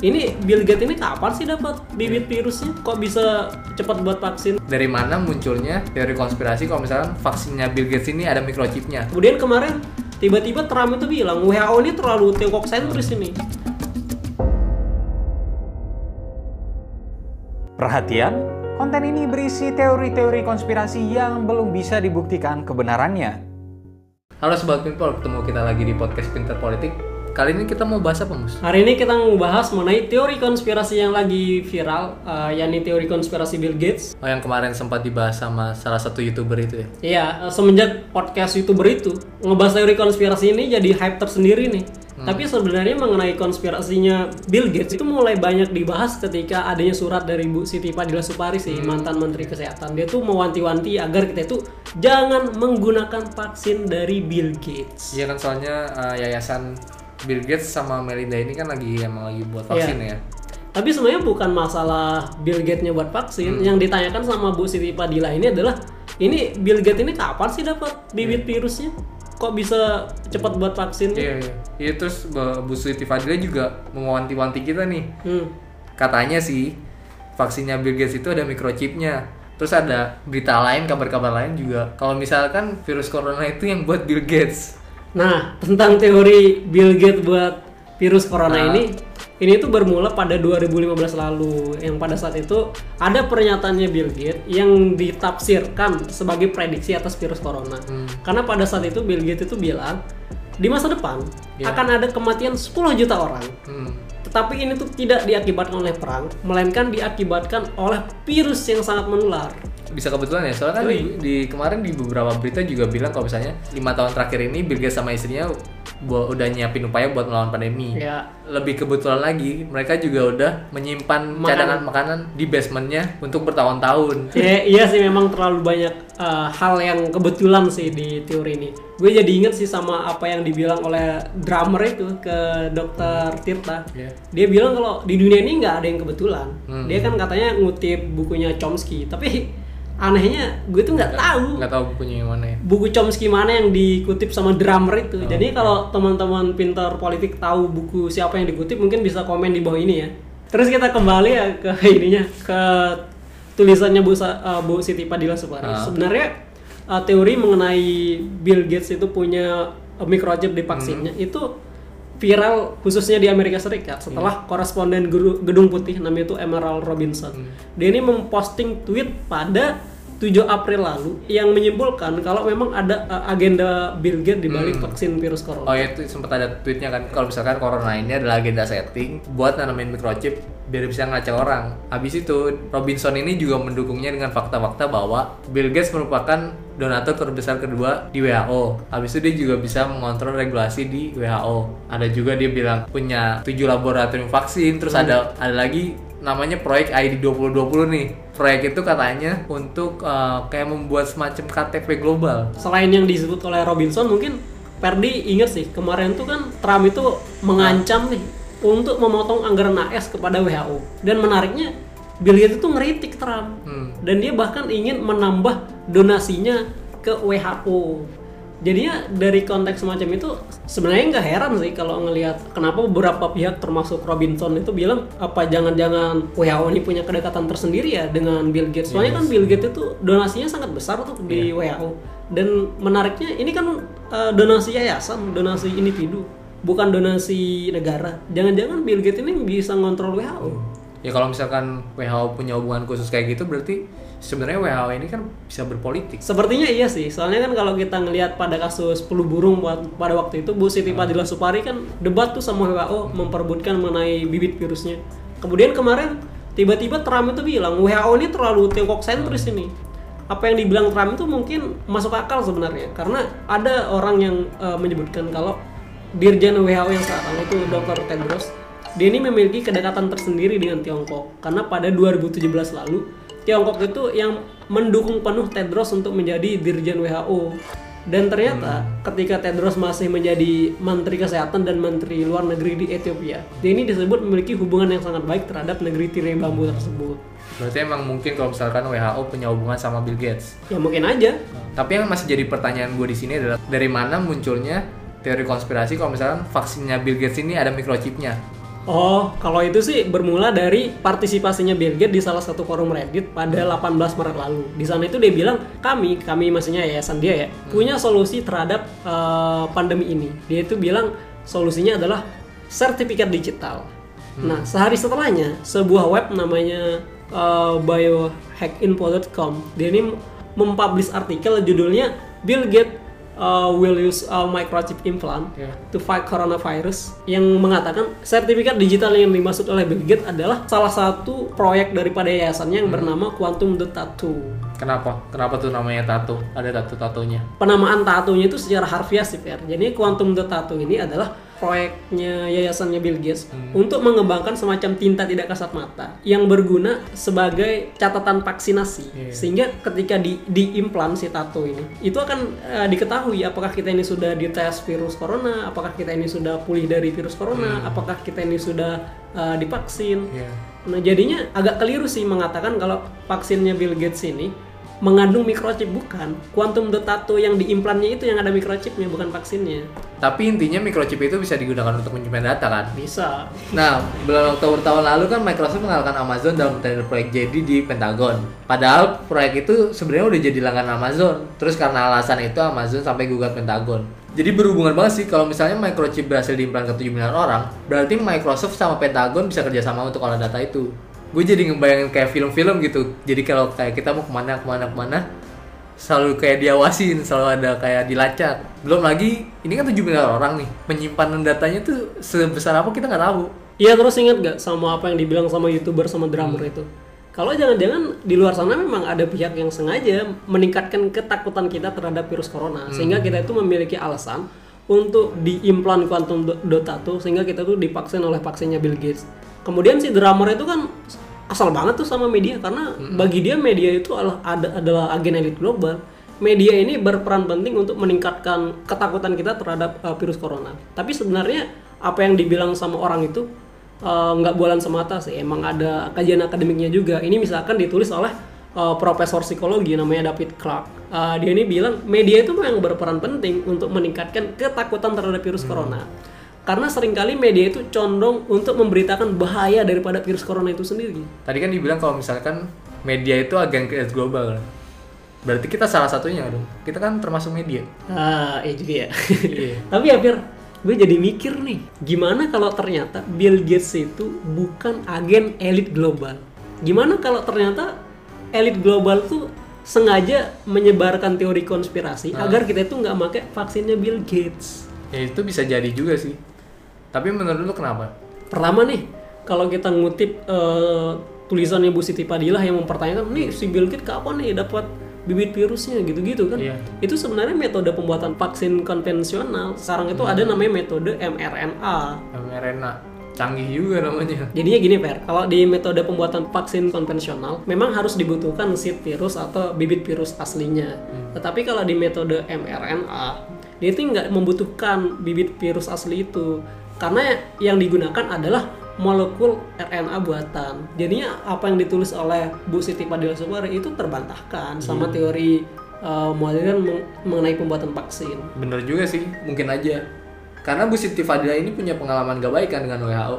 Ini Bill Gates ini kapan sih dapat bibit virusnya? Kok bisa cepat buat vaksin? Dari mana munculnya teori konspirasi kalau misalkan vaksinnya Bill Gates ini ada microchipnya? Kemudian kemarin tiba-tiba Trump itu bilang WHO ini terlalu Tiongkok sentris ini. Perhatian, konten ini berisi teori-teori konspirasi yang belum bisa dibuktikan kebenarannya. Halo Sobat Pinpol, ketemu kita lagi di podcast Pinter Politik. Kali ini kita mau bahas apa, Mus? Hari ini kita mau bahas mengenai teori konspirasi yang lagi viral, uh, yakni teori konspirasi Bill Gates. Oh, yang kemarin sempat dibahas sama salah satu YouTuber itu ya? Iya, uh, semenjak podcast YouTuber itu, ngebahas teori konspirasi ini jadi hype tersendiri nih. Tapi sebenarnya mengenai konspirasinya Bill Gates itu mulai banyak dibahas ketika adanya surat dari Bu Siti Fadila Supari sih, mantan Menteri Kesehatan. Dia tuh mewanti-wanti agar kita itu jangan menggunakan vaksin dari Bill Gates. Iya kan soalnya uh, yayasan Bill Gates sama Melinda ini kan lagi emang lagi buat vaksin Iya. ya. Tapi sebenarnya bukan masalah Bill Gates-nya buat vaksin. Yang ditanyakan sama Bu Siti Fadila ini adalah ini Bill Gates ini kapan sih dapat bibit virusnya? Kok bisa cepat buat vaksin? Iya, iya. Iya terus Bu Siti Fadila juga mewanti-wanti kita nih. Hmm. Katanya sih vaksinnya Bill Gates itu ada microchipnya. Terus ada berita lain, kabar-kabar lain juga. Kalau misalkan virus corona itu yang buat Bill Gates. Nah, tentang teori Bill Gates buat virus corona Nah. ini, ini tuh bermula pada 2015 lalu. Yang pada saat itu ada pernyataannya Bill Gates yang ditafsirkan sebagai prediksi atas virus corona. Hmm. Karena pada saat itu Bill Gates itu bilang di masa depan Iya. akan ada kematian 10 juta orang. Hmm. Tetapi ini tuh tidak diakibatkan oleh perang, melainkan diakibatkan oleh virus yang sangat menular. Bisa kebetulan ya, soalnya kan di, di- kemarin di beberapa berita juga bilang kalau misalnya lima tahun terakhir ini Bill Gates sama istrinya bu- udah nyiapin upaya buat melawan pandemi. Ya, Lebih kebetulan lagi, mereka juga udah menyimpan Makanan. cadangan makanan di basementnya untuk bertahun-tahun. Ya, iya sih memang terlalu banyak uh, hal yang kebetulan sih di teori ini. Gue jadi inget sih sama apa yang dibilang oleh drummer itu ke dokter Tirta. Iya. Dia bilang kalau di dunia ini nggak ada yang kebetulan. Hmm. Dia kan katanya ngutip bukunya Chomsky, tapi anehnya gue tuh nggak tahu Nggak tahu bukunya yang mana ya. buku Chomsky mana yang dikutip sama drummer itu. Jadi kalau teman-teman pintar politik tahu buku siapa yang dikutip mungkin bisa komen di bawah ini ya. Terus kita kembali ya ke ininya ke tulisannya Bu, uh, Bu Siti Padila Supari. Ah. Sebenarnya uh, teori mengenai Bill Gates itu punya uh, microchip di vaksinnya itu viral khususnya di Amerika Serikat setelah koresponden Guru- Gedung Putih namanya itu Emerald Robinson. Dia ini memposting tweet pada 7 April lalu yang menyimpulkan kalau memang ada uh, agenda Bill Gates di balik vaksin virus corona. Oh itu sempat ada tweetnya kan kalau misalkan corona ini adalah agenda setting buat nanamin microchip biar bisa ngacak orang. Habis itu Robinson ini juga mendukungnya dengan fakta-fakta bahwa Bill Gates merupakan donatur terbesar kedua di WHO. Habis itu dia juga bisa mengontrol regulasi di WHO. Ada juga dia bilang punya 7 laboratorium vaksin, terus ada ada lagi namanya proyek ID 2020 nih. Proyek itu katanya untuk eh, kayak membuat semacam KTP global. Selain yang disebut oleh Robinson mungkin Perdi ingat sih kemarin tuh kan Trump itu mengancam nih untuk memotong anggaran AS kepada WHO. Dan menariknya Bill Gates itu ngeritik Trump. Hmm. Dan dia bahkan ingin menambah donasinya ke WHO. Jadinya dari konteks semacam itu sebenarnya nggak heran sih kalau ngelihat kenapa beberapa pihak termasuk Robinson itu bilang apa jangan-jangan WHO ini punya kedekatan tersendiri ya dengan Bill Gates. Soalnya kan Bill Gates itu donasinya sangat besar tuh di WHO. Dan menariknya ini kan uh, donasi yayasan, donasi individu, bukan donasi negara. Jangan-jangan Bill Gates ini bisa ngontrol WHO. Ya kalau misalkan WHO punya hubungan khusus kayak gitu berarti sebenarnya WHO ini kan bisa berpolitik. Sepertinya iya sih, soalnya kan kalau kita ngelihat pada kasus flu burung pada waktu itu Bu Siti Fadila Supari kan debat tuh sama WHO memperebutkan mengenai bibit virusnya. Kemudian kemarin tiba-tiba Trump itu bilang WHO ini terlalu Tiongkok sentris ini. Apa yang dibilang Trump itu mungkin masuk akal sebenarnya karena ada orang yang eh, menyebutkan kalau Dirjen WHO yang sekarang itu Dr. Tedros dia ini memiliki kedekatan tersendiri dengan Tiongkok karena pada 2017 lalu Tiongkok itu yang mendukung penuh Tedros untuk menjadi Dirjen WHO dan ternyata ketika Tedros masih menjadi Menteri Kesehatan dan Menteri Luar Negeri di Ethiopia dia ini disebut memiliki hubungan yang sangat baik terhadap negeri tirai bambu tersebut Berarti emang mungkin kalau misalkan WHO punya hubungan sama Bill Gates. ya mungkin aja Tapi yang masih jadi pertanyaan gue di sini adalah dari mana munculnya teori konspirasi kalau misalkan vaksinnya Bill Gates ini ada microchipnya? Oh, kalau itu sih bermula dari partisipasinya Bill Gates di salah satu forum Reddit pada 18 Maret lalu. Di sana itu dia bilang, kami, kami maksudnya yayasan dia ya, punya solusi terhadap eh, pandemi ini. Dia itu bilang solusinya adalah sertifikat digital. Nah, sehari setelahnya, sebuah web namanya eh, biohackinfo.com, dia ini mempublish artikel judulnya Bill Gates uh, will use a microchip implant Yeah. to fight coronavirus yang mengatakan sertifikat digital yang dimaksud oleh Bill Gates adalah salah satu proyek daripada yayasannya yang bernama Quantum the Tattoo. Kenapa? Kenapa tuh namanya tato? Ada tato-tatonya. Penamaan tatonya itu secara harfiah sih, Fer. Jadi Quantum the Tattoo ini adalah proyeknya yayasannya Bill Gates untuk mengembangkan semacam tinta tidak kasat mata yang berguna sebagai catatan vaksinasi Iya. sehingga ketika di diimplan si tato ini itu akan eh, diketahui apakah kita ini sudah dites virus corona, apakah kita ini sudah pulih dari virus corona, apakah kita ini sudah eh, divaksin. Iya. Nah jadinya agak keliru sih mengatakan kalau vaksinnya Bill Gates ini mengandung microchip bukan. Quantum dot tattoo yang diimplannya itu yang ada microchipnya bukan vaksinnya. Tapi intinya microchip itu bisa digunakan untuk menyimpan data kan? Bisa. Nah, bulan Oktober tahun lalu kan Microsoft mengalahkan Amazon dalam tender proyek JD di Pentagon. Padahal proyek itu sebenarnya udah jadi langganan Amazon. Terus karena alasan itu Amazon sampai gugat Pentagon. Jadi berhubungan banget sih kalau misalnya microchip berhasil diimplan ke 7 miliar orang, berarti Microsoft sama Pentagon bisa kerjasama untuk olah data itu. Gue jadi ngebayangin kayak film-film gitu. Jadi kalau kayak kita mau ke mana ke mana ke mana, selalu kayak diawasin, selalu ada kayak dilacak. Belum lagi, ini kan 7 miliar orang nih, penyimpanan datanya tuh sebesar apa kita nggak tahu. Iya terus ingat gak sama apa yang dibilang sama youtuber sama drummer itu? Kalau jangan-jangan di luar sana memang ada pihak yang sengaja meningkatkan ketakutan kita terhadap virus corona sehingga kita itu memiliki alasan untuk diimplan quantum do- dot tattoo sehingga kita tuh divaksin oleh vaksinnya Bill Gates. Kemudian si drummer itu kan asal banget tuh sama media karena bagi dia media itu adalah ada- adalah agen elit global. Media ini berperan penting untuk meningkatkan ketakutan kita terhadap uh, virus corona. Tapi sebenarnya apa yang dibilang sama orang itu uh, nggak bualan semata sih. Emang ada kajian akademiknya juga. Ini misalkan ditulis oleh uh, profesor psikologi namanya David Clark. Uh, dia ini bilang media itu memang berperan penting untuk meningkatkan ketakutan terhadap virus corona. Karena sering kali media itu condong untuk memberitakan bahaya daripada virus corona itu sendiri. Tadi kan dibilang kalau misalkan media itu agen kreatif global. Berarti kita salah satunya dong. Kita kan termasuk media. Ah, iya juga ya. Iya. Tapi ya Fir, gue jadi mikir nih, gimana kalau ternyata Bill Gates itu bukan agen elit global? Gimana kalau ternyata elit global tuh sengaja menyebarkan teori konspirasi agar kita itu nggak pakai vaksinnya Bill Gates? Ya itu bisa jadi juga sih. Tapi menurut lu kenapa? Pertama nih, kalau kita ngutip eh, tulisannya Bu Siti Padilah yang mempertanyakan, nih si Bill Gates kapan nih dapat bibit virusnya gitu-gitu kan? Iya. Itu sebenarnya metode pembuatan vaksin konvensional. Sekarang itu ada namanya metode mRNA. mRNA canggih juga namanya. Jadinya gini Per, kalau di metode pembuatan vaksin konvensional memang harus dibutuhkan seed virus atau bibit virus aslinya. Tetapi kalau di metode mRNA, dia itu nggak membutuhkan bibit virus asli itu. Karena yang digunakan adalah molekul RNA buatan. Jadinya apa yang ditulis oleh Bu Siti Padilla Subari itu terbantahkan sama teori uh, modern meng- mengenai pembuatan vaksin. Bener juga sih, mungkin aja. Karena Bu Siti Fadila ini punya pengalaman gak baik kan dengan WHO.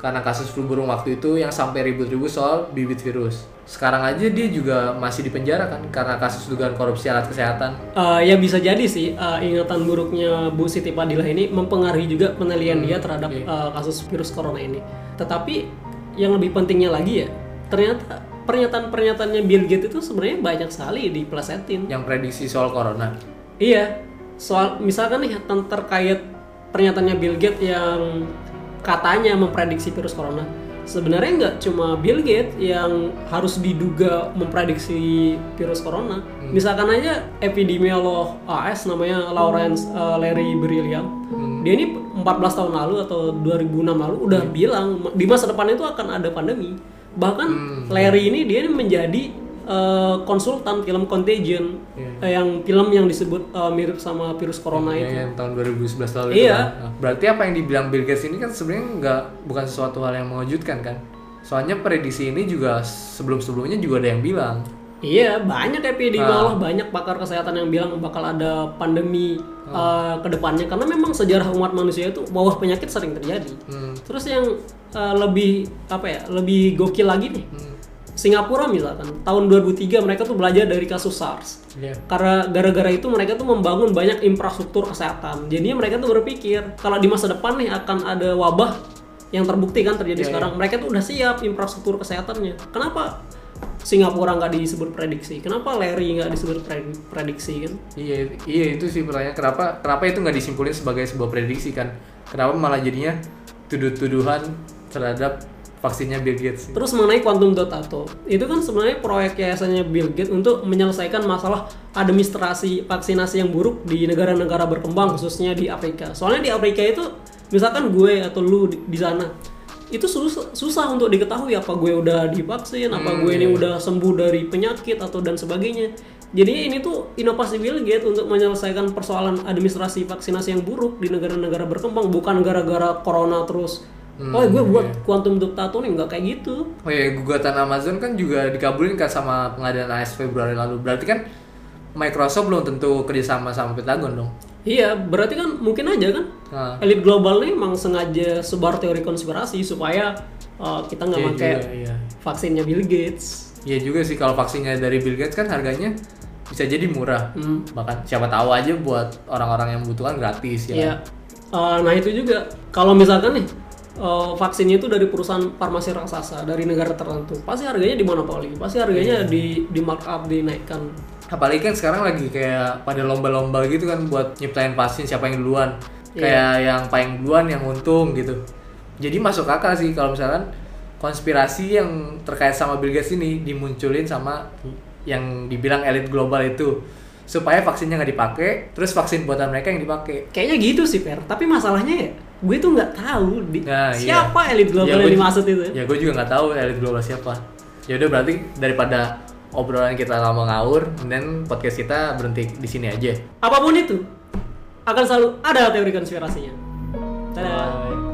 Karena kasus flu burung waktu itu yang sampai ribut-ribut soal bibit virus. Sekarang aja dia juga masih di penjara kan karena kasus dugaan korupsi alat kesehatan. Eh, ya bisa jadi sih eh, ingatan buruknya Bu Siti Padilla ini mempengaruhi juga penilaian dia terhadap iya. eh, kasus virus corona ini. Tetapi yang lebih pentingnya lagi ya, ternyata pernyataan-pernyataannya Bill Gates itu sebenarnya banyak sekali diplesetin. Yang prediksi soal corona. Iya, soal misalkan nih tentang terkait pernyataannya Bill Gates yang katanya memprediksi virus corona. Sebenarnya nggak cuma Bill Gates yang harus diduga memprediksi virus corona. Misalkan aja epidemiolog AS namanya Lawrence uh, Larry Brilliant. Dia ini 14 tahun lalu atau 2006 lalu udah bilang di masa depan itu akan ada pandemi. Bahkan Larry ini dia ini menjadi uh, konsultan film Contagion eh, yang film yang disebut uh, mirip sama virus corona itu. Ya, yang tahun 2011 lalu itu Iya. kan. Nah, berarti apa yang dibilang Bill Gates ini kan sebenarnya nggak bukan sesuatu hal yang mengejutkan kan. Soalnya prediksi ini juga sebelum-sebelumnya juga ada yang bilang. Iya, banyak epidemiolog, banyak pakar kesehatan yang bilang bakal ada pandemi uh, ke depannya karena memang sejarah umat manusia itu bawah penyakit sering terjadi. Hmm. Terus yang eh, lebih apa ya lebih gokil lagi nih Hmm. Singapura misalkan tahun 2003 mereka tuh belajar dari kasus SARS. Iya. karena gara-gara itu mereka tuh membangun banyak infrastruktur kesehatan. Jadinya mereka tuh berpikir kalau di masa depan nih akan ada wabah yang terbukti kan terjadi Iya, sekarang mereka tuh udah siap infrastruktur kesehatannya. Kenapa Singapura nggak disebut prediksi? Kenapa Larry nggak disebut pred- prediksi kan? Iya, iya itu sih pertanyaan. Kenapa kenapa itu nggak disimpulin sebagai sebuah prediksi kan? Kenapa malah jadinya tuduh-tuduhan terhadap vaksinnya Bill Gates? Terus mengenai quantum dot atau itu kan sebenarnya proyek yayasannya Bill Gates untuk menyelesaikan masalah administrasi vaksinasi yang buruk di negara-negara berkembang khususnya di Afrika. Soalnya di Afrika itu misalkan gue atau lu di, di sana itu susah, susah untuk diketahui apa gue udah divaksin, apa Hmm, gue ini iya. udah sembuh dari penyakit atau dan sebagainya. Jadi ini tuh inovasi Bill Gates untuk menyelesaikan persoalan administrasi vaksinasi yang buruk di negara-negara berkembang bukan gara-gara corona terus. Hmm, oh gue buat iya. quantum dot tattoo nih nggak kayak gitu. Oh iya, gugatan Amazon kan juga dikabulin kan sama pengadilan AS Februari lalu. Berarti kan Microsoft belum tentu kerjasama sama Pentagon dong. Iya, berarti kan mungkin aja kan Nah, elit global nih emang sengaja sebar teori konspirasi supaya uh, kita nggak iya pakai iya. vaksinnya Bill Gates. Iya juga sih kalau vaksinnya dari Bill Gates kan harganya bisa jadi murah. Hmm. Bahkan siapa tahu aja buat orang-orang yang membutuhkan gratis ya. Iya. Uh, nah itu juga kalau misalkan nih uh, vaksinnya itu dari perusahaan farmasi raksasa dari negara tertentu, pasti harganya dimonopoli, pasti harganya Iya. di di markup dinaikkan. Apalagi kan sekarang lagi kayak pada lomba-lomba gitu kan buat nyiptain vaksin siapa yang duluan. Iya. Kayak yang paling duluan yang untung gitu. Jadi masuk akal sih kalau misalkan konspirasi yang terkait sama Bill Gates ini dimunculin sama yang dibilang elit global itu supaya vaksinnya nggak dipakai, terus vaksin buatan mereka yang dipakai. Kayaknya gitu sih Per. Tapi masalahnya ya, gue tuh nggak tahu di, Nah, iya. siapa elit global Ya, yang dimaksud itu. Ya gue juga nggak tahu elit global siapa. Ya udah berarti daripada obrolan kita lama ngawur, dan podcast kita berhenti di sini aja. Apa pun itu, akan selalu ada teori konspirasinya. Dadah. Bye.